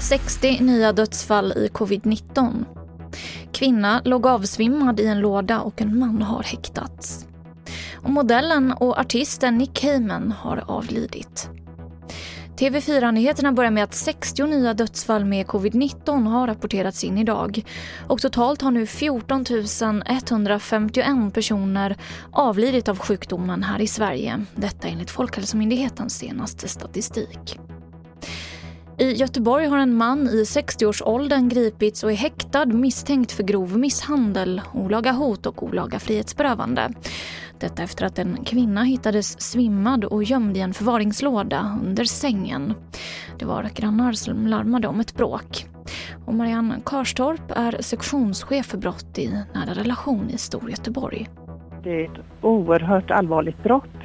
60 nya dödsfall i covid-19. Kvinna låg avsvimmad i en låda och en man har häktats. Och modellen och artisten Nick Cayman har avlidit. TV4-nyheterna börjar med att 60 nya dödsfall med covid-19 har rapporterats in idag. Och totalt har nu 14 151 personer avlidit av sjukdomen här i Sverige. Detta enligt Folkhälsomyndighetens senaste statistik. I Göteborg har en man i 60-årsåldern gripits och är häktad misstänkt för grov misshandel, olaga hot och olaga frihetsberövande. Detta efter att en kvinna hittades svimmad och gömd i en förvaringslåda under sängen. Det var grannar som larmade om ett bråk. Och Marianne Karstorp är sektionschef för brott i nära relation i Storgöteborg. Det är ett oerhört allvarligt brott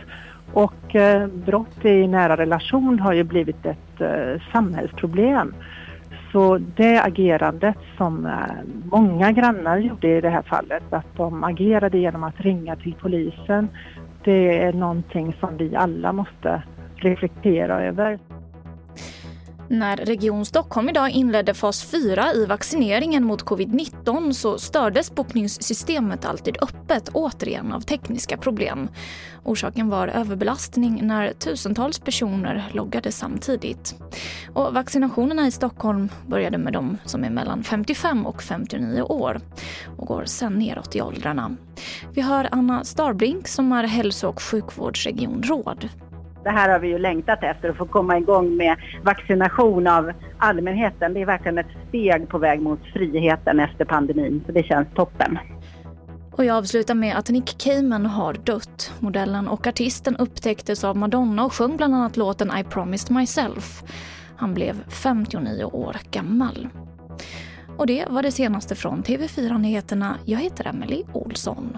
och eh, brott i nära relation har ju blivit ett eh, samhällsproblem. Så det agerandet som eh, många grannar gjorde i det här fallet, att de agerade genom att ringa till polisen, det är någonting som vi alla måste reflektera över. När Region Stockholm idag inledde fas 4 i vaccineringen mot covid-19 så stördes bokningssystemet alltid öppet återigen av tekniska problem. Orsaken var överbelastning när tusentals personer loggade samtidigt. Och vaccinationerna i Stockholm började med de som är mellan 55 och 59 år och går sen neråt i åldrarna. Vi hör Anna Starbrink som är hälso och sjukvårdsregionråd. Det här har vi ju längtat efter, att få komma igång med vaccination av allmänheten. Det är verkligen ett steg på väg mot friheten efter pandemin, så det känns toppen. Och jag avslutar med att Nick Cayman har dött. Modellen och artisten upptäcktes av Madonna och sjöng bland annat låten I promised myself. Han blev 59 år gammal. Och det var det senaste från TV4 Nyheterna. Jag heter Emily Olsson.